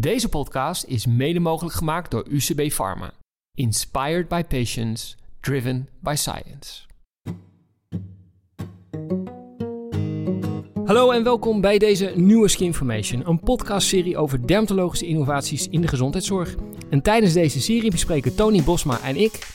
Deze podcast is mede mogelijk gemaakt door UCB Pharma. Inspired by patients, driven by science. Hallo en welkom bij deze nieuwe Skin Information, een podcastserie over dermatologische innovaties in de gezondheidszorg. En tijdens deze serie bespreken Tony Bosma en ik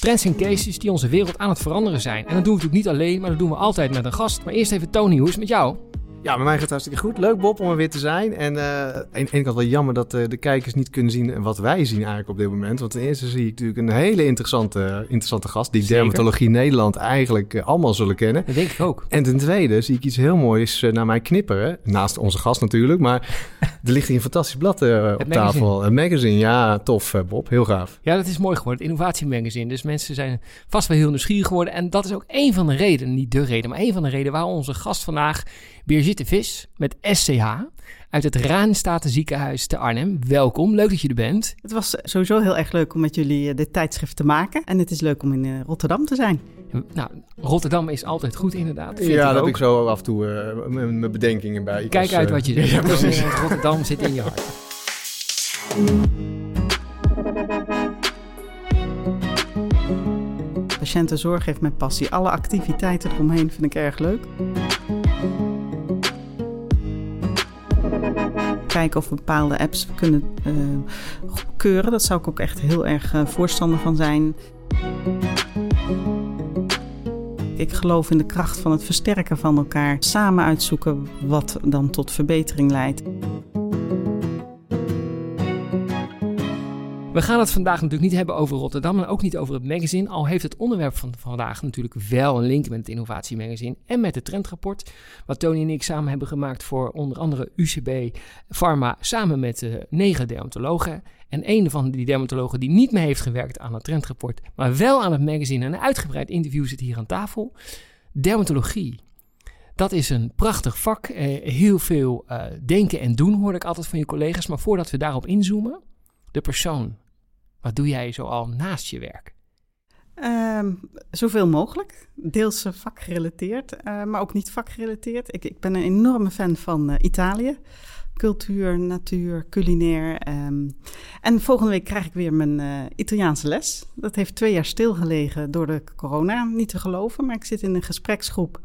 trends en cases die onze wereld aan het veranderen zijn. En dat doen we natuurlijk niet alleen, maar dat doen we altijd met een gast. Maar eerst even Tony, hoe is het met jou? Ja, bij mij gaat het hartstikke goed. Leuk Bob om er weer te zijn. En uh, aan de ene kant wel jammer dat uh, de kijkers niet kunnen zien wat wij zien eigenlijk op dit moment. Want ten eerste zie ik natuurlijk een hele interessante, interessante gast die Zeker. Dermatologie Nederland eigenlijk uh, allemaal zullen kennen. Dat denk ik ook. En ten tweede zie ik iets heel moois naar mij knipperen. Naast onze gast natuurlijk, maar er ligt hier een fantastisch blad op magazine. tafel. Een magazine, ja, tof Bob, heel gaaf. Ja, dat is mooi geworden, het innovatiemagazine. Dus mensen zijn vast wel heel nieuwsgierig geworden. En dat is ook een van de redenen, niet de reden, maar een van de redenen waarom onze gast vandaag Birgitte Vis met SCH uit het Raanstaten ziekenhuis te Arnhem. Welkom, leuk dat je er bent. Het was sowieso heel erg leuk om met jullie dit tijdschrift te maken. En het is leuk om in Rotterdam te zijn. Nou, Rotterdam is altijd goed inderdaad. Vind ja, ik daar heb ook. ik zo af en toe uh, mijn bedenkingen bij. Ik Kijk was, uit uh, wat je zegt. Ja, precies. Rotterdam zit in je hart. Patiëntenzorg heeft mijn passie. Alle activiteiten eromheen vind ik erg leuk. Kijken of we bepaalde apps kunnen uh, keuren. Dat zou ik ook echt heel erg uh, voorstander van zijn. Ik geloof in de kracht van het versterken van elkaar. Samen uitzoeken wat dan tot verbetering leidt. We gaan het vandaag natuurlijk niet hebben over Rotterdam en ook niet over het magazine. Al heeft het onderwerp van vandaag natuurlijk wel een link met het innovatiemagazine en met het trendrapport. Wat Tony en ik samen hebben gemaakt voor onder andere UCB Pharma samen met negen dermatologen. En een van die dermatologen die niet meer heeft gewerkt aan het trendrapport, maar wel aan het magazine en een uitgebreid interview zit hier aan tafel. Dermatologie. Dat is een prachtig vak. Uh, heel veel uh, denken en doen hoor ik altijd van je collega's. Maar voordat we daarop inzoomen, de persoon. Wat doe jij zoal naast je werk? Um, zoveel mogelijk. Deels uh, vakgerelateerd, uh, maar ook niet vakgerelateerd. Ik, ik ben een enorme fan van uh, Italië. Cultuur, natuur, culinair. Um, en volgende week krijg ik weer mijn Italiaanse les. Dat heeft twee jaar stilgelegen door de corona. Niet te geloven, maar ik zit in een gespreksgroep.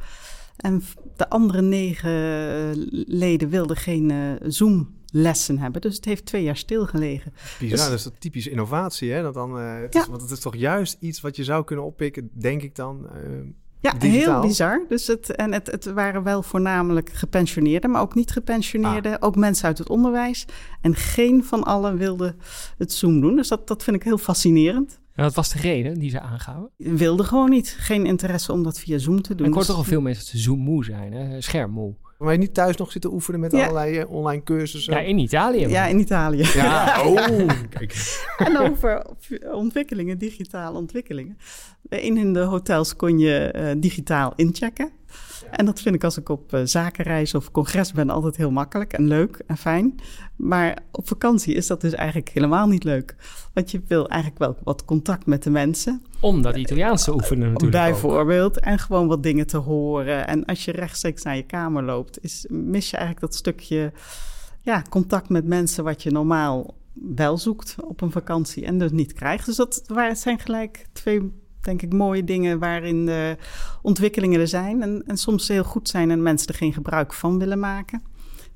En de andere negen leden wilden geen Zoom lessen hebben. Dus het heeft twee jaar stilgelegen. Bizar, dus, dat is dat typische innovatie, hè? Dat dan, uh, het ja. is, want het is toch juist iets wat je zou kunnen oppikken, denk ik dan. Uh, ja, digitaal. heel bizar. Dus het, en het, het waren wel voornamelijk gepensioneerden, maar ook niet gepensioneerden. Ah. Ook mensen uit het onderwijs. En geen van allen wilde het Zoom doen. Dus dat, dat vind ik heel fascinerend. En wat was de reden die ze aangaven? Wilde gewoon niet. Geen interesse om dat via Zoom te doen. Ik hoor dus... toch al veel mensen dat ze Zoom moe zijn, hè? schermmoe. Maar je niet thuis nog zitten oefenen met ja. allerlei uh, online cursussen? Ja, in Italië. Man. Ja, in Italië. Ja, oh, kijk. En over ontwikkelingen, digitale ontwikkelingen. In de hotels kon je uh, digitaal inchecken. En dat vind ik als ik op uh, zakenreis of congres ben altijd heel makkelijk en leuk en fijn. Maar op vakantie is dat dus eigenlijk helemaal niet leuk. Want je wil eigenlijk wel wat contact met de mensen. Om dat Italiaans te oefenen natuurlijk Bijvoorbeeld. En gewoon wat dingen te horen. En als je rechtstreeks naar je kamer loopt, is, mis je eigenlijk dat stukje ja, contact met mensen wat je normaal wel zoekt op een vakantie en dus niet krijgt. Dus dat zijn gelijk twee denk ik, mooie dingen waarin de ontwikkelingen er zijn. En, en soms heel goed zijn en mensen er geen gebruik van willen maken.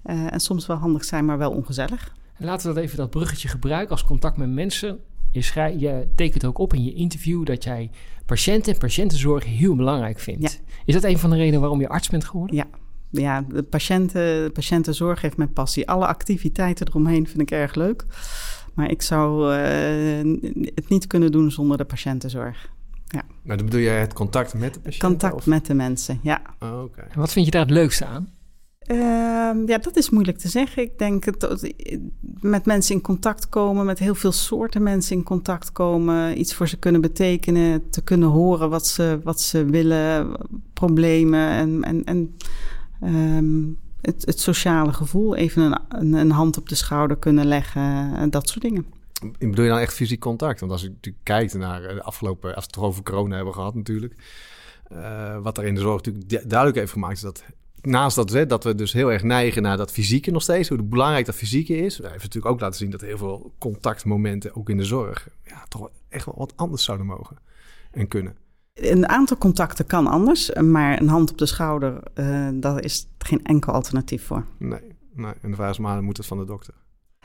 Uh, en soms wel handig zijn, maar wel ongezellig. En laten we dat even dat bruggetje gebruiken als contact met mensen. Je, je tekent ook op in je interview dat jij patiënten en patiëntenzorg heel belangrijk vindt. Ja. Is dat een van de redenen waarom je arts bent geworden? Ja. Ja, de patiënten, patiëntenzorg heeft mijn passie. Alle activiteiten eromheen vind ik erg leuk. Maar ik zou uh, het niet kunnen doen zonder de patiëntenzorg. Ja. Maar dan bedoel jij het contact met de patiënt? Contact of? met de mensen, ja. Oh, okay. En wat vind je daar het leukste aan? Uh, ja, dat is moeilijk te zeggen. Ik denk het, met mensen in contact komen, met heel veel soorten mensen in contact komen, iets voor ze kunnen betekenen, te kunnen horen wat ze, wat ze willen, problemen en, en, en um, het, het, sociale gevoel, even een, een, een, hand op de schouder kunnen leggen, en dat soort dingen. Bedoel je dan echt fysiek contact? Want als ik natuurlijk kijk naar de afgelopen, als we het toch over corona hebben gehad natuurlijk, uh, wat er in de zorg natuurlijk duidelijk heeft gemaakt, is dat naast dat, hè, dat we dus heel erg neigen naar dat fysieke nog steeds, hoe belangrijk dat fysieke is, we hebben natuurlijk ook laten zien dat heel veel contactmomenten, ook in de zorg, ja, toch echt wel wat anders zouden mogen en kunnen. Een aantal contacten kan anders, maar een hand op de schouder, uh, daar is geen enkel alternatief voor. Nee, nee. en de vraag is maar, moet het van de dokter?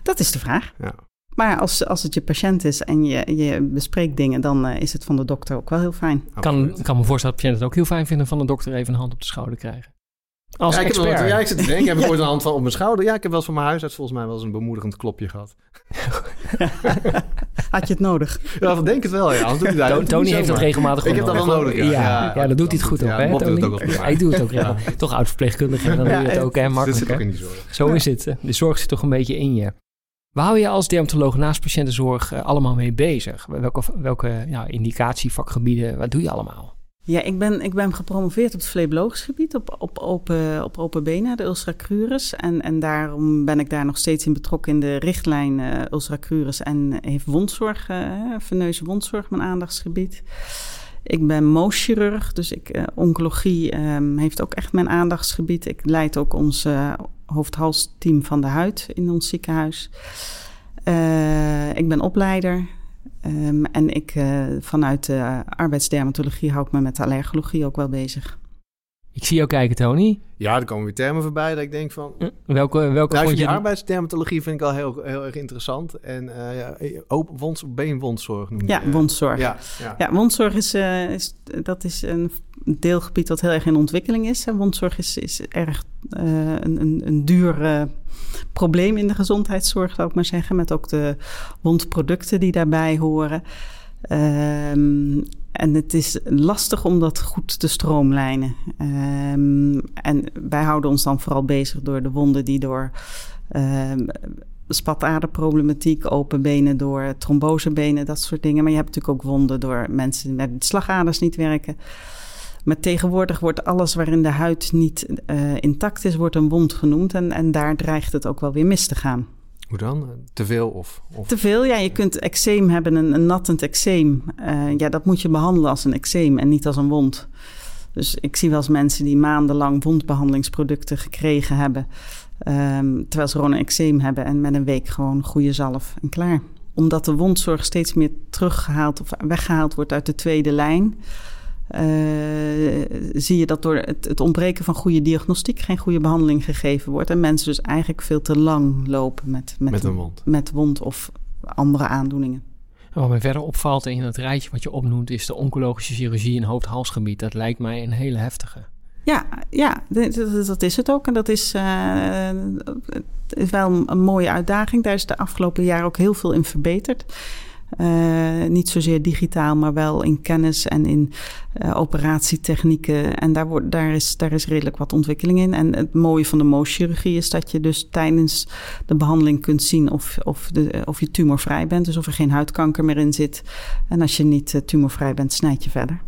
Dat is de vraag. Ja. Maar als, als het je patiënt is en je, je bespreekt dingen, dan uh, is het van de dokter ook wel heel fijn. Kan, kan me voorstellen dat patiënten het ook heel fijn vinden van de dokter even een hand op de schouder krijgen. Als ja, ik expert. Heb wel, ja, ik zit te denken, ik heb ooit een hand van op mijn schouder. Ja, ik heb wel eens van mijn huisarts volgens mij wel eens een bemoedigend klopje gehad. Had je het nodig? Ja, ik denk het wel, ja. Doet hij Tony, Tony heeft dat regelmatig Ik heb dat wel nodig, ja. Ja, ja, ja dat doet hij het goed op, hè, Bob Tony? doet het ook wel Hij doet het ook, ja. Toch oud-verpleegkundige, dan doe je het ook, hè, Dit makkelijk, zit ook hè? in die zorg. Zo is het. De zorg zit toch een beetje in je. Waar hou je als dermatoloog naast patiëntenzorg uh, allemaal mee bezig? Welke, welke ja, wat doe je allemaal? Ja, ik ben, ik ben gepromoveerd op het flebologisch gebied, op, op, open, op open benen, de ulcera. En, en daarom ben ik daar nog steeds in betrokken in de richtlijn uh, ulcera en heeft wondzorg, uh, veneuze wondzorg mijn aandachtsgebied. Ik ben mooschirurg, dus ik, oncologie um, heeft ook echt mijn aandachtsgebied. Ik leid ook uh, hoofd-halsteam van de huid in ons ziekenhuis. Uh, ik ben opleider. Um, en ik, uh, vanuit de arbeidsdermatologie hou ik me met de allergologie ook wel bezig. Ik zie jou kijken, Tony. Ja, er komen weer termen voorbij dat ik denk van... Uh, welke welke nou, vond je... je... arbeidsdermatologie vind ik al heel, heel erg interessant. En uh, ja, open wond, beenwondzorg noem je. Ja, wondzorg. Ja, ja. ja wondzorg is, uh, is, dat is een deelgebied dat heel erg in ontwikkeling is. Wondzorg is, is erg uh, een, een, een duur probleem in de gezondheidszorg, zou ik maar zeggen. Met ook de wondproducten die daarbij horen. Um, en het is lastig om dat goed te stroomlijnen. Um, en wij houden ons dan vooral bezig door de wonden die door um, spataderproblematiek, open benen door trombosebenen, dat soort dingen. Maar je hebt natuurlijk ook wonden door mensen met slagaders niet werken. Maar tegenwoordig wordt alles waarin de huid niet uh, intact is, wordt een wond genoemd. En, en daar dreigt het ook wel weer mis te gaan. Hoe dan? Te veel of, of? Te veel, ja. Je kunt eczeem hebben, een, een nattend eczeem. Uh, ja, dat moet je behandelen als een eczeem en niet als een wond. Dus ik zie wel eens mensen die maandenlang wondbehandelingsproducten gekregen hebben. Um, terwijl ze gewoon een eczeem hebben en met een week gewoon goede zalf en klaar. Omdat de wondzorg steeds meer teruggehaald of weggehaald wordt uit de tweede lijn... Uh, zie je dat door het, het, ontbreken van goede diagnostiek geen goede behandeling gegeven wordt. En mensen dus eigenlijk veel te lang lopen met, met, met een wond. Met wond of andere aandoeningen. En wat mij verder opvalt in het rijtje wat je opnoemt, is de oncologische chirurgie in hoofd-halsgebied. Dat lijkt mij een hele heftige. Ja, ja dat, dat is het ook. En dat is, uh, is wel een mooie uitdaging. Daar is de afgelopen jaren ook heel veel in verbeterd. Uh, niet zozeer digitaal, maar wel in kennis en in uh, operatietechnieken. En daar, wordt, daar, is, daar is redelijk wat ontwikkeling in. En het mooie van de mooschirurgie is dat je dus tijdens de behandeling kunt zien of, of, de, of je tumorvrij bent. Dus of er geen huidkanker meer in zit. En als je niet tumorvrij bent, snijd je verder.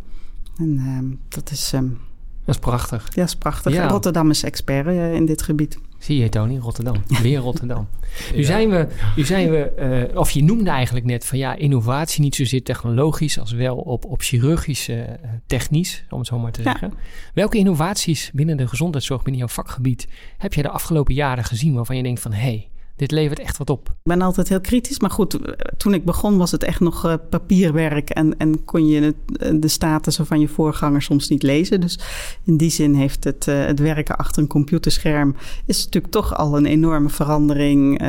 En uh, dat is... Um, dat is prachtig. Ja, dat is prachtig. Ja. Rotterdam is expert in dit gebied. Zie je, Tony, Rotterdam. Weer Rotterdam. Nu zijn we, nu zijn we uh, of je noemde eigenlijk net van ja, innovatie niet zozeer technologisch als wel op, op chirurgische uh, technisch, om het zo maar te ja. zeggen. Welke innovaties binnen de gezondheidszorg, binnen jouw vakgebied, heb jij de afgelopen jaren gezien waarvan je denkt van hé, hey, dit levert echt wat op. Ik ben altijd heel kritisch, maar goed, toen ik begon was het echt nog uh, papierwerk en, en kon je het, de statussen van je voorganger soms niet lezen. Dus in die zin heeft het, uh, het werken achter een computerscherm is natuurlijk toch al een enorme verandering.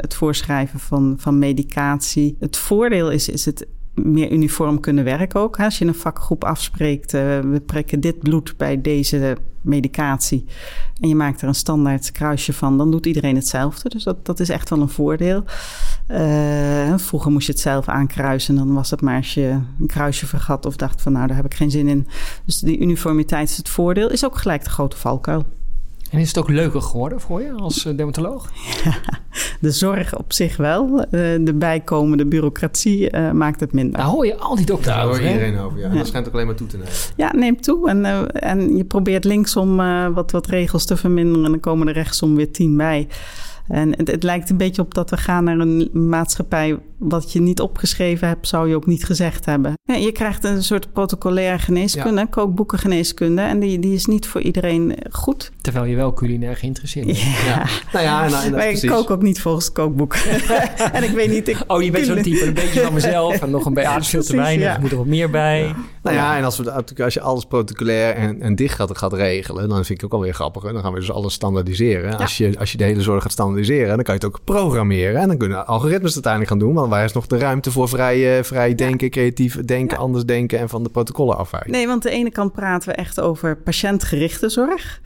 Het voorschrijven van, van medicatie. Het voordeel is, is het meer uniform kunnen werken ook. Als je een vakgroep afspreekt, uh, we prikken dit bloed bij deze medicatie en je maakt er een standaard kruisje van, dan doet iedereen hetzelfde. Dus dat, dat is echt wel een voordeel. Uh, vroeger moest je het zelf aankruisen, dan was het maar als je een kruisje vergat of dacht van nou, daar heb ik geen zin in. Dus die uniformiteit is het voordeel, is ook gelijk de grote valkuil. En is het ook leuker geworden voor je als dermatoloog? Ja, de zorg op zich wel. De bijkomende bureaucratie uh, maakt het minder. Daar hoor je al die dokters Daar over. hoor iedereen over, ja. ja. Dat schijnt ook alleen maar toe te nemen. Ja, neemt toe. En, en je probeert linksom wat, wat regels te verminderen... en dan komen er rechtsom weer tien bij. En het, het, lijkt een beetje op dat we gaan naar een maatschappij Wat je niet opgeschreven hebt, zou je ook niet gezegd hebben. Ja, je krijgt een soort protocolaire geneeskunde, kookboekengeneeskunde. En die, die is niet voor iedereen goed. Terwijl je wel culinair geïnteresseerd bent. Ja. Nou ja, en, en, maar ik precies. kook ook niet volgens het kookboek. en ik weet niet... Ik, Oh, je bent zo'n type, een beetje van mezelf en nog een beetje, veel te weinig, ja. er moet er wat meer bij. Nou ja, en als, we, als je alles protocolair en, en dicht gaat, gaat regelen, dan vind ik ook alweer grappig. Dan gaan we dus alles standaardiseren. Als, je, als je de hele zorg gaat standaardiseren, dan kan je het ook programmeren. En dan kunnen algoritmes het uiteindelijk gaan doen. Want waar is nog de ruimte voor vrij, vrij denken, creatief denken, Ja. anders denken en van de protocollen afwijken? Nee, want aan de ene kant praten we echt over patiëntgerichte zorg.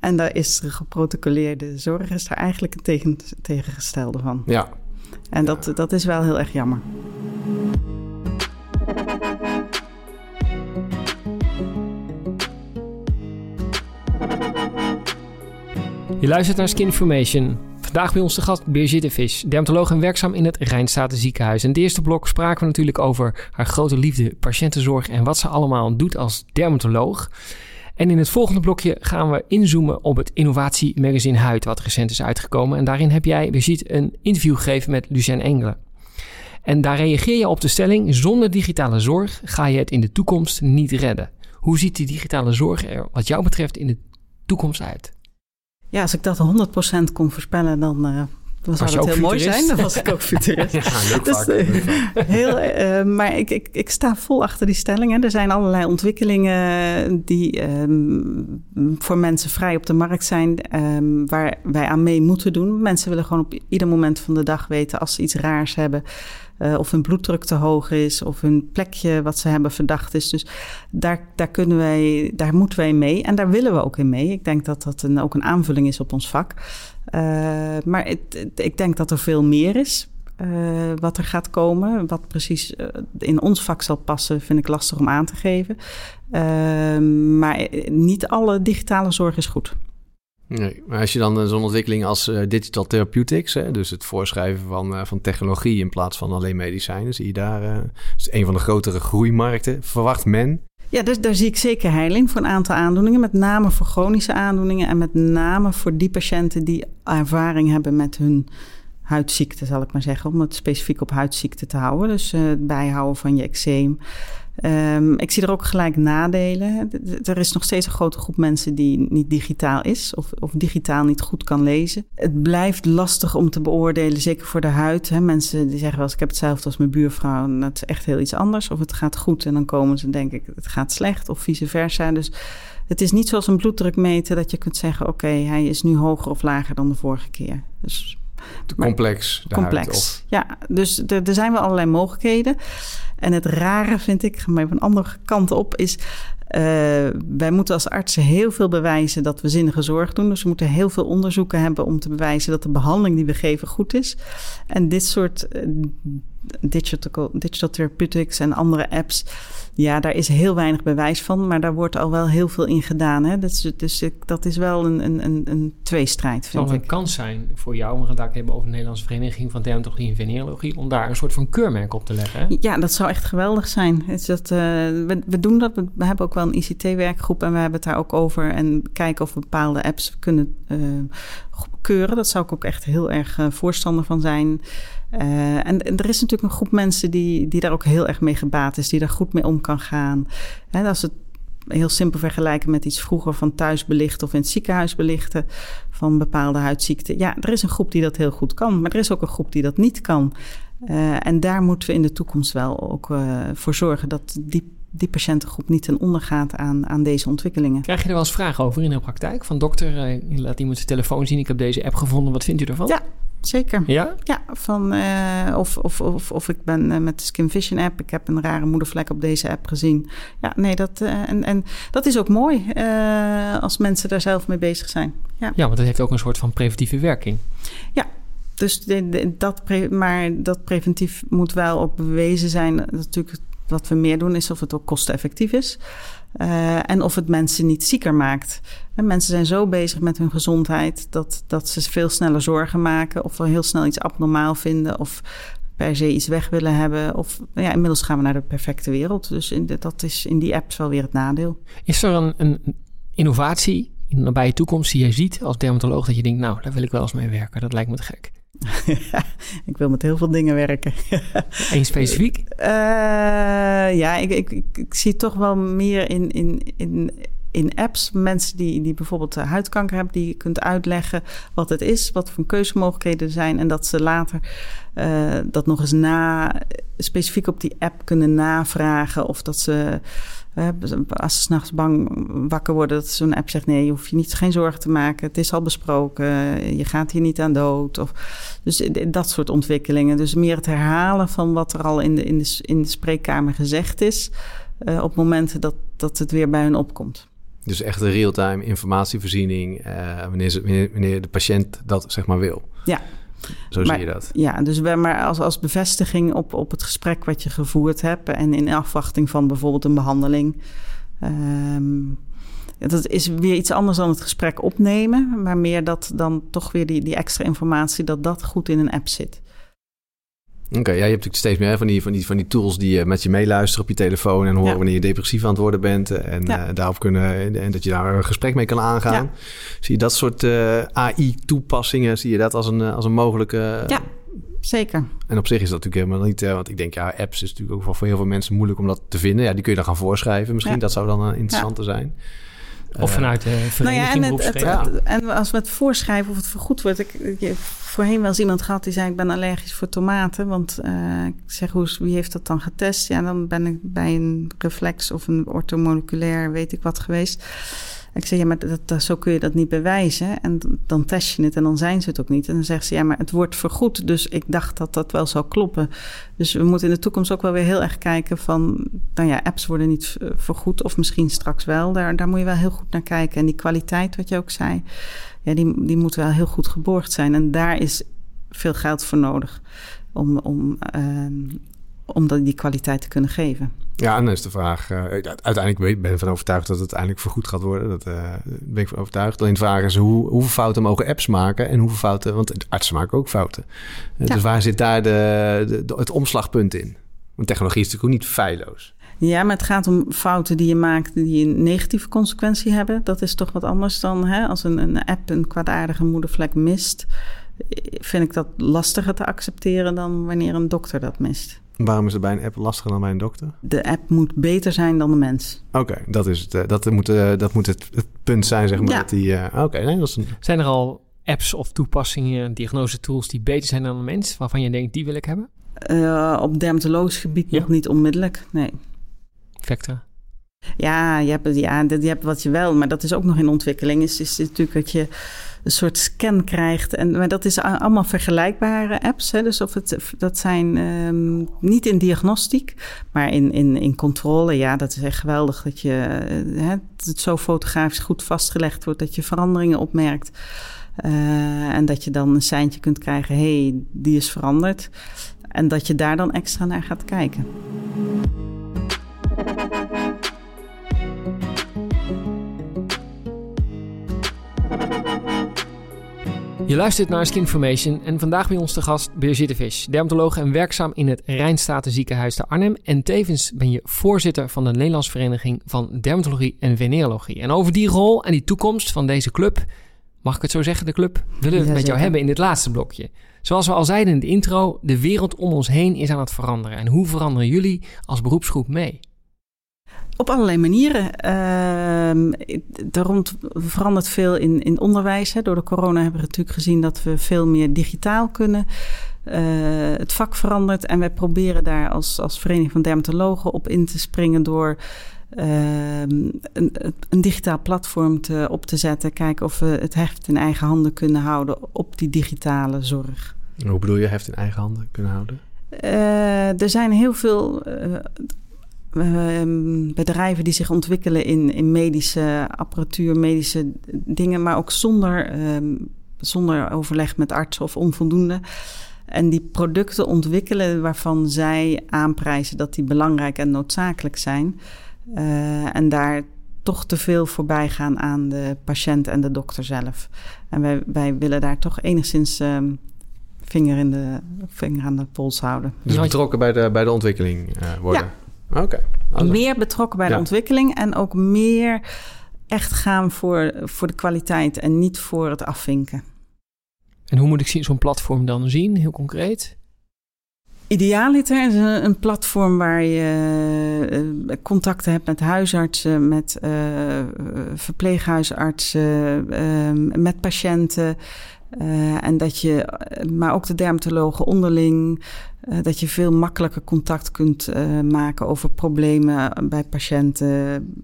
En daar is de geprotocoleerde zorg is daar eigenlijk het tegen, tegengestelde van. Ja, En dat, dat is wel heel erg jammer. Je luistert naar Skin Information. Vandaag bij ons de gast Birgitte Vis, dermatoloog en werkzaam in het Rijnstaten ziekenhuis. In het eerste blok spraken we natuurlijk over haar grote liefde patiëntenzorg en wat ze allemaal doet als dermatoloog. En in het volgende blokje gaan we inzoomen op het innovatiemagazine Huid, wat recent is uitgekomen. En daarin heb jij, Birgitte, een interview gegeven met Lucien Engelen. En daar reageer je op de stelling: zonder digitale zorg ga je het in de toekomst niet redden. Hoe ziet die digitale zorg er, wat jou betreft, in de toekomst uit? Ja, als ik dat 100% kon voorspellen, dan, eh, dan zou ook heel mooi zijn. Dan was ik ook futurist. ja leuk Dus, eh, leuk. Heel, eh, maar ik, ik, ik sta vol achter die stellingen. Er zijn allerlei ontwikkelingen die ehm, voor mensen vrij op de markt zijn, ehm, waar wij aan mee moeten doen. Mensen willen gewoon op ieder moment van de dag weten als ze iets raars hebben. Eh, of hun bloeddruk te hoog is, of hun plekje wat ze hebben verdacht is. Dus daar, daar, kunnen wij, daar moeten wij mee en daar willen we ook in mee. Ik denk dat dat een, ook een aanvulling is op ons vak. Eh, maar ik denk dat er veel meer is eh, wat er gaat komen. Wat precies in ons vak zal passen, vind ik lastig om aan te geven. Maar niet alle digitale zorg is goed. Maar als je dan eh, zo'n ontwikkeling als eh, digital therapeutics, hè, dus het voorschrijven van, eh, van technologie in plaats van alleen medicijnen, zie je daar, dat is een van de grotere groeimarkten. Verwacht men? Ja, dus daar zie ik zeker heiling voor een aantal aandoeningen. Met name voor chronische aandoeningen. En met name voor die patiënten die ervaring hebben met hun huidziekte, zal ik maar zeggen. Om het specifiek op huidziekte te houden. Dus het bijhouden van je eczeem. Ehm, ik zie er ook gelijk nadelen. Er is nog steeds een grote groep mensen die niet digitaal is of, of digitaal niet goed kan lezen. Het blijft lastig om te beoordelen, zeker voor de huid. Hè. Mensen die zeggen wel eens, ik heb hetzelfde als mijn buurvrouw. En dat is echt heel iets anders. Of het gaat goed en dan komen ze denk ik, het gaat slecht. Of vice versa. Dus het is niet zoals een bloeddruk meten dat je kunt zeggen, oké, hij is nu hoger of lager dan de vorige keer. Dus Te complex. De complex. huid, of- Ja, dus er, zijn wel allerlei mogelijkheden. En het rare vind ik, ga maar even een andere kant op, is... eh, wij moeten als artsen heel veel bewijzen dat we zinnige zorg doen. Dus we moeten heel veel onderzoeken hebben om te bewijzen dat de behandeling die we geven goed is. En dit soort eh, digital, digital therapeutics en andere apps, ja, daar is heel weinig bewijs van. Maar daar wordt al wel heel veel in gedaan. Hè? Dus, dus ik- dat is wel een, een, een, een tweestrijd, Het zal vind een ik. kans zijn voor jou, we gaan het ook hebben over de Nederlandse Vereniging van Dermatologie en Venereologie, om daar een soort van keurmerk op te leggen. Hè? Ja, dat zou echt geweldig zijn. Het is dat, eh, we, we doen dat. We, we hebben ook wel een ICT-werkgroep en we hebben het daar ook over. En kijken of we bepaalde apps kunnen eh, keuren. Dat zou ik ook echt heel erg eh, voorstander van zijn. Eh, en, en er is natuurlijk een groep mensen die, die daar ook heel erg mee gebaat is, die daar goed mee om kan gaan. Hè, als het heel simpel vergelijken met iets vroeger van thuis belichten of in het ziekenhuis belichten van bepaalde huidziekten. Ja, er is een groep die dat heel goed kan, maar er is ook een groep die dat niet kan. Uh, en daar moeten we in de toekomst wel ook uh, voor zorgen dat die, die patiëntengroep niet ten onder gaat aan, aan deze ontwikkelingen. Krijg je er wel eens vragen over in de praktijk? Van dokter, uh, laat iemand zijn telefoon zien, ik heb deze app gevonden, wat vindt u ervan? Ja, zeker. Ja? Ja, van, uh, of, of, of, of ik ben uh, met de Skin Vision app, ik heb een rare moedervlek op deze app gezien. Ja, nee, dat, uh, en, en dat is ook mooi als mensen daar zelf mee bezig zijn. Ja. ja, want dat heeft ook een soort van preventieve werking. Ja, dus de, de, dat pre, maar dat preventief moet wel ook bewezen zijn. Natuurlijk, wat we meer doen is of het ook kosteneffectief is. Uh, en of het mensen niet zieker maakt. En mensen zijn zo bezig met hun gezondheid dat, dat ze veel sneller zorgen maken. Of we heel snel iets abnormaal vinden. Of per se iets weg willen hebben. Of ja, inmiddels gaan we naar de perfecte wereld. Dus in dat is in die apps wel weer het nadeel. Is er een, een innovatie in de nabije toekomst die jij ziet als dermatoloog dat je denkt, nou, daar wil ik wel eens mee werken. Dat lijkt me te gek. ik wil met heel veel dingen werken. Eén specifiek? Uh, ja, ik, ik, ik, ik, zie toch wel meer in, in, in, in apps mensen die, die bijvoorbeeld huidkanker hebben, die je kunt uitleggen wat het is, wat voor keuzemogelijkheden er zijn. En dat ze later uh, dat nog eens na, specifiek op die app kunnen navragen. Of dat ze als ze s'nachts bang wakker worden, dat zo'n app zegt: nee, je hoeft je niet, geen zorgen te maken. Het is al besproken. Je gaat hier niet aan dood. Of, dus dat soort ontwikkelingen. Dus meer het herhalen van wat er al in de, in de, in de spreekkamer gezegd is. Uh, op momenten dat, dat het weer bij hun opkomt. Dus echt een real-time informatievoorziening uh, wanneer, ze, wanneer, wanneer de patiënt dat zeg maar wil. Ja, zo zie je dat. Ja, dus we, maar als, als bevestiging op, op het gesprek wat je gevoerd hebt en in afwachting van bijvoorbeeld een behandeling. Um, dat is weer iets anders dan het gesprek opnemen, maar meer dat dan toch weer die, die extra informatie, dat dat goed in een app zit. Oké, ja, je hebt natuurlijk steeds meer van die, van, die, van die tools die je met je meeluisteren op je telefoon en horen wanneer je depressief aan het worden bent. En ja. uh, daarop kunnen en dat je daar een gesprek mee kan aangaan. Zie je dat soort uh, eh, AI-toepassingen, zie je dat als een, eh, als een mogelijke. ja, zeker. En op zich is dat natuurlijk helemaal niet, want ik denk, ja, apps is natuurlijk ook voor heel veel mensen moeilijk om dat te vinden. Ja, die kun je dan gaan voorschrijven. Misschien dat zou dan een interessante zijn. Of vanuit de vereniging nou ja, en, het, en als we het voorschrijven of het vergoed wordt. Ik, ik, voorheen wel eens iemand gehad die zei... ik ben allergisch voor tomaten. Want uh, ik zeg, hoe, wie heeft dat dan getest? Ja, dan ben ik bij een reflex of een ortomoleculair weet ik wat geweest. Ik zeg, ja, maar dat, zo kun je dat niet bewijzen. En dan test je het en dan zijn ze het ook niet. En dan zegt ze, ja, maar het wordt vergoed. Dus ik dacht dat dat wel zou kloppen. Dus we moeten in de toekomst ook wel weer heel erg kijken van... nou ja, apps worden niet eh, vergoed of misschien straks wel. Daar, daar moet je wel heel goed naar kijken. En die kwaliteit, wat je ook zei, ja, die, die moet wel heel goed geborgd zijn. En daar is veel geld voor nodig om, om, uh, om die kwaliteit te kunnen geven. Ja, en dan is de vraag... Uh, uiteindelijk ben ik ervan overtuigd dat het uiteindelijk vergoed gaat worden. Dat uh, ben ik van overtuigd. Alleen de vraag is hoe, hoeveel fouten mogen apps maken en hoeveel fouten... Want artsen maken ook fouten. Uh, ja. Dus waar zit daar de, de, het omslagpunt in? Want technologie is natuurlijk ook niet feilloos. Ja, maar het gaat om fouten die je maakt die een negatieve consequentie hebben. Dat is toch wat anders dan hè, als een, een app een kwaadaardige moedervlek mist. Vind ik dat lastiger te accepteren dan wanneer een dokter dat mist. Waarom is het bij een app lastiger dan bij een dokter? De app moet beter zijn dan de mens. Oké, dat is het. Dat moet, dat moet het, het punt zijn, zeg maar. Ja. Die, uh, Oké, nee, dat is een... Zijn er al apps of toepassingen, diagnose tools die beter zijn dan de mens, waarvan je denkt die wil ik hebben? Uh, op dermatologisch gebied ja. nog niet onmiddellijk, nee. Vectra? Ja, je hebt, ja, je hebt wat je wel, maar dat is ook nog in ontwikkeling. Is, is natuurlijk dat je een soort scan krijgt. En, maar dat is allemaal vergelijkbare apps. Hè? Dus of het, dat zijn um, niet in diagnostiek, maar in, in, in controle. Ja, dat is echt geweldig dat je uh, hè, het zo fotografisch goed vastgelegd wordt dat je veranderingen opmerkt. Uh, en dat je dan een seintje kunt krijgen, hey, die is veranderd. En dat je daar dan extra naar gaat kijken. Je luistert naar Skinformation en vandaag bij ons te gast Birgitte Vis, dermatoloog en werkzaam in het Rijnstaten ziekenhuis te Arnhem. En tevens ben je voorzitter van de Nederlandse Vereniging van Dermatologie en Venereologie. En over die rol en die toekomst van deze club, mag ik het zo zeggen, de club, willen we het met jou hebben in dit laatste blokje. Zoals we al zeiden in de intro, de wereld om ons heen is aan het veranderen. En hoe veranderen jullie als beroepsgroep mee? Op allerlei manieren. Uh, er rond verandert veel in, in onderwijs. Hè. Door de corona hebben we natuurlijk gezien dat we veel meer digitaal kunnen. Uh, het vak verandert en wij proberen daar als, als Vereniging van Dermatologen op in te springen door uh, een, een, digitaal platform te, op te zetten. Kijken of we het heft in eigen handen kunnen houden op die digitale zorg. Hoe bedoel je heft in eigen handen kunnen houden? Uh, er zijn heel veel Ehm, bedrijven die zich ontwikkelen in, in medische apparatuur, medische dingen, maar ook zonder, ehm, zonder overleg met artsen of onvoldoende. En die producten ontwikkelen waarvan zij aanprijzen dat die belangrijk en noodzakelijk zijn. Uh, en daar toch te veel voorbij gaan aan de patiënt en de dokter zelf. En wij, wij willen daar toch enigszins um, vinger, in de, vinger aan de pols houden. Dus betrokken bij de, bij de ontwikkeling uh, worden? Ja. Oké. Meer betrokken bij de ontwikkeling en ook meer echt gaan voor, voor de kwaliteit en niet voor het afvinken. En hoe moet ik zo'n platform dan zien, heel concreet? Idealiter is een, een, platform waar je uh, contacten hebt met huisartsen, met uh, verpleeghuisartsen, uh, met patiënten. En dat je, maar ook de dermatologen onderling, dat je veel makkelijker contact kunt maken over problemen bij patiënten.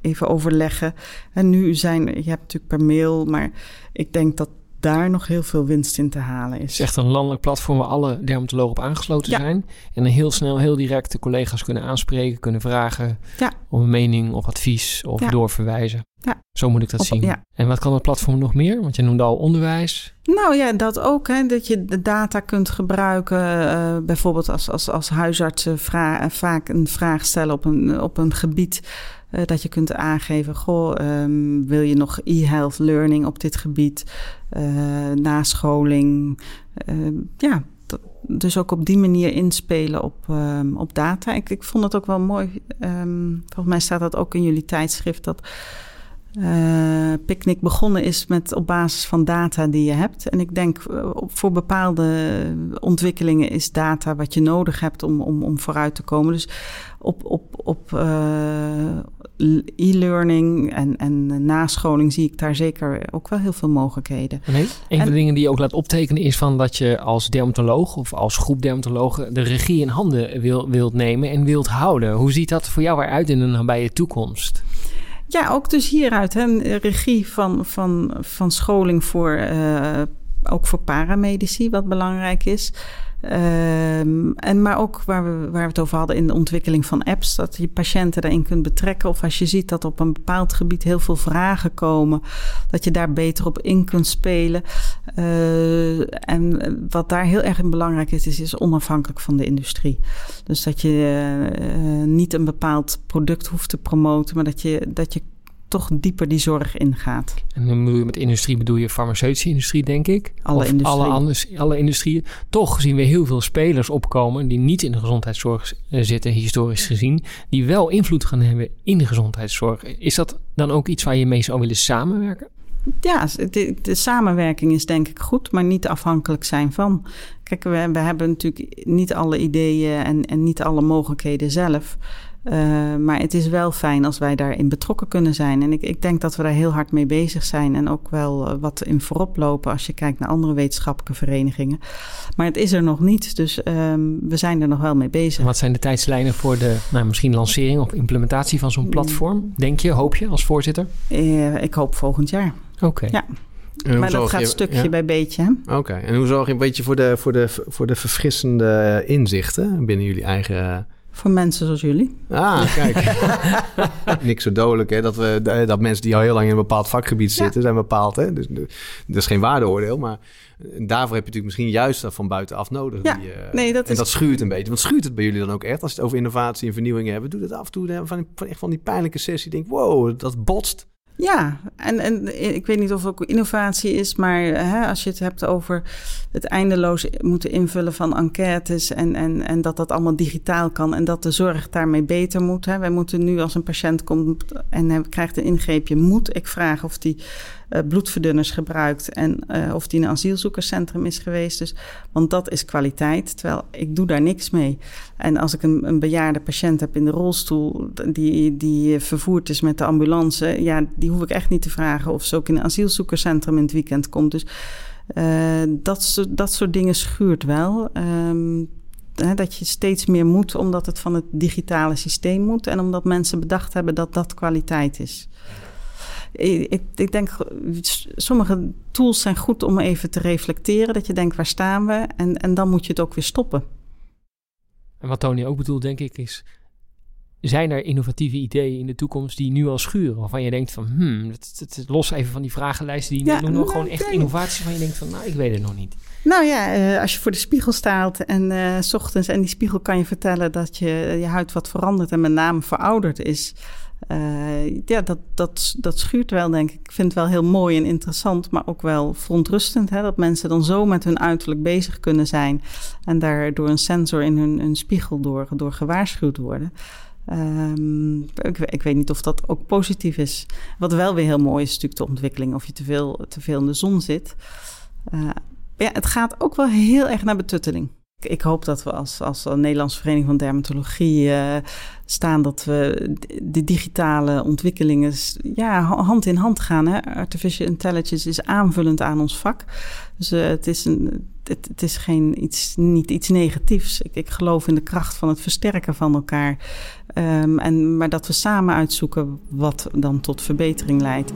even overleggen. En nu zijn, je hebt natuurlijk per mail, maar ik denk dat daar nog heel veel winst in te halen is. Het is echt een landelijk platform waar alle dermatologen op aangesloten zijn. En dan heel snel, heel direct de collega's kunnen aanspreken, kunnen vragen ja. om een mening of advies of doorverwijzen. Ja. Zo moet ik dat zien. En wat kan het platform nog meer? Want je noemde al onderwijs. Nou ja, dat ook. Hè, dat je de data kunt gebruiken. Uh, bijvoorbeeld als, als, als huisartsen vaak een vraag stellen op een, op een gebied uh, dat je kunt aangeven, goh, um, wil je nog e-health learning op dit gebied, uh, nascholing. Uh, ja, dus ook op die manier inspelen op, um, op data. Ik, ik vond het ook wel mooi. Um, volgens mij staat dat ook in jullie tijdschrift dat uh, Picnic begonnen is met op basis van data die je hebt. En ik denk uh, voor bepaalde ontwikkelingen is data wat je nodig hebt om, om, om vooruit te komen. Dus op, op, op uh, e-learning en, en nascholing zie ik daar zeker ook wel heel veel mogelijkheden. Nee, een van de dingen die je ook laat optekenen is van dat je als dermatoloog of als groep dermatologen de regie in handen wil, wilt nemen en wilt houden. Hoe ziet dat voor jou eruit in de nabije toekomst? Ja, ook dus hieruit. Hè, regie van, van, van scholing voor, uh, ook voor paramedici, wat belangrijk is. Um, en maar ook waar we, waar we het over hadden in de ontwikkeling van apps, dat je patiënten daarin kunt betrekken. Of als je ziet dat op een bepaald gebied heel veel vragen komen, dat je daar beter op in kunt spelen. Uh, en wat daar heel erg belangrijk is, is, is onafhankelijk van de industrie. Dus dat je uh, niet een bepaald product hoeft te promoten, maar dat je, dat je toch dieper die zorg ingaat. En dan bedoel je met industrie bedoel je farmaceutische industrie, denk ik? Alle industrie. Alle, anders, alle industrieën. Toch zien we heel veel spelers opkomen die niet in de gezondheidszorg eh, zitten, historisch gezien, die wel invloed gaan hebben in de gezondheidszorg. Is dat dan ook iets waar je mee zou willen samenwerken? Ja, de, de, samenwerking is denk ik goed, maar niet afhankelijk zijn van. Kijk, we, we hebben natuurlijk niet alle ideeën en, en niet alle mogelijkheden zelf. Uh, maar het is wel fijn als wij daarin betrokken kunnen zijn. En ik, ik denk dat we daar heel hard mee bezig zijn. En ook wel uh, wat in voorop lopen als je kijkt naar andere wetenschappelijke verenigingen. Maar het is er nog niet. Dus um, we zijn er nog wel mee bezig. En wat zijn de tijdslijnen voor de nou, misschien lancering of implementatie van zo'n platform? Denk je, hoop je als voorzitter? Uh, ik hoop volgend jaar. Oké. Ja. Maar dat gaat stukje bij beetje. Oké, en hoe zorg je een beetje voor de, voor, de, voor de verfrissende inzichten binnen jullie eigen voor mensen zoals jullie. Ah, kijk. Niks zo dodelijk, hè? Dat, we, dat mensen die al heel lang in een bepaald vakgebied zitten, zijn bepaald. Hè? Dus dat is geen waardeoordeel, maar daarvoor heb je natuurlijk misschien juist dat van buitenaf nodig. Ja, die, uh, nee, dat en dat schuurt een beetje. Want schuurt het bij jullie dan ook echt als je het over innovatie en vernieuwing hebben? Doe het af en toe van, van, echt van die pijnlijke sessie. Denk, wow, dat botst. Ja, en, en ik weet niet of het ook innovatie is, maar hè, als je het hebt over het eindeloos moeten invullen van enquêtes en, en, en dat dat allemaal digitaal kan en dat de zorg daarmee beter moet. Hè. Wij moeten nu als een patiënt komt en krijgt een ingreepje, moet ik vragen of die uh, bloedverdunners gebruikt en uh, of die in een asielzoekerscentrum is geweest. Dus, want dat is kwaliteit, terwijl ik doe daar niks mee. En als ik een, een bejaarde patiënt heb in de rolstoel die, die vervoerd is met de ambulance, ja, die hoef ik echt niet te vragen of ze ook in een asielzoekerscentrum in het weekend komt. Dus uh, dat, dat soort dingen schuurt wel. Um, dat je steeds meer moet omdat het van het digitale systeem moet en omdat mensen bedacht hebben dat dat kwaliteit is ik, ik denk, sommige tools zijn goed om even te reflecteren. Dat je denkt, waar staan we? En, en dan moet je het ook weer stoppen. En wat Tony ook bedoelt, denk ik, is... Zijn er innovatieve ideeën in de toekomst die nu al schuren? Waarvan je denkt van, hmm, het, het, los even van die vragenlijsten die je ja, nog nou, gewoon echt innovaties van je denkt van, nou, ik weet het nog niet. Nou ja, uh, als je voor de spiegel staat en uh, s ochtends en die spiegel kan je vertellen dat je, je huid wat verandert en met name verouderd is. Uh, ja, dat, dat, dat schuurt wel, denk ik. Ik vind het wel heel mooi en interessant, maar ook wel verontrustend. Hè, dat mensen dan zo met hun uiterlijk bezig kunnen zijn. En daar door een sensor in hun, hun spiegel door, door gewaarschuwd worden. Um, ik, ik, weet niet of dat ook positief is. Wat wel weer heel mooi is, natuurlijk de ontwikkeling. Of je te veel, te veel in de zon zit. ja, het gaat ook wel heel erg naar betutteling. Ik hoop dat we als, als Nederlandse Vereniging van Dermatologie uh, staan dat we de digitale ontwikkelingen ja, hand in hand gaan. Hè? Artificial intelligence is aanvullend aan ons vak. Dus uh, het is, een, het, is geen iets, niet iets negatiefs. Ik, ik geloof in de kracht van het versterken van elkaar. Um, en, maar dat we samen uitzoeken wat dan tot verbetering leidt.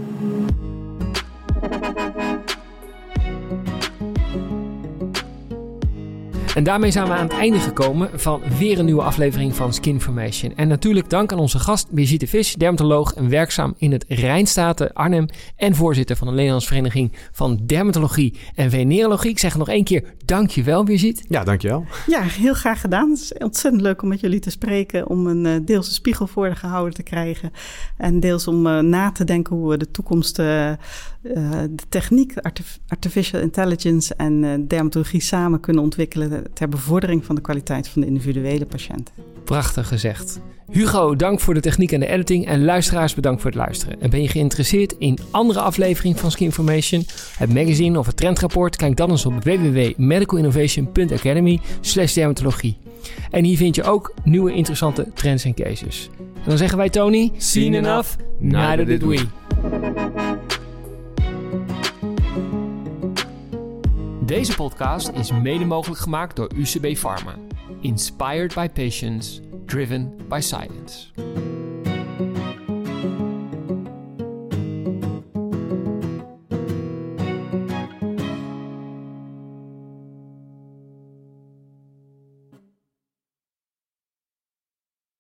En daarmee zijn we aan het einde gekomen van weer een nieuwe aflevering van Skinformation. En natuurlijk dank aan onze gast Birgitte Vis, dermatoloog en werkzaam in het Rijnstaten Arnhem en voorzitter van de Nederlandse Vereniging van Dermatologie en Venerologie. Ik zeg nog één keer dankjewel Birgitte. Ja, dankjewel. Ja, heel graag gedaan. Het is ontzettend leuk om met jullie te spreken, om een uh, deels een spiegel voor de gehouden te krijgen en deels om uh, na te denken hoe we de toekomst, uh, de techniek, artificial intelligence en dermatologie samen kunnen ontwikkelen ter bevordering van de kwaliteit van de individuele patiënt. Prachtig gezegd. Hugo, dank voor de techniek en de editing. En luisteraars, bedankt voor het luisteren. En ben je geïnteresseerd in andere afleveringen van Skin Information, het magazine of het trendrapport? Kijk dan eens op www.medicalinnovation.academy dermatologie. En hier vind je ook nieuwe interessante trends en cases. En dan zeggen wij Tony, seen enough, neither did we. Deze podcast is mede mogelijk gemaakt door UCB Pharma. Inspired by patients, driven by science.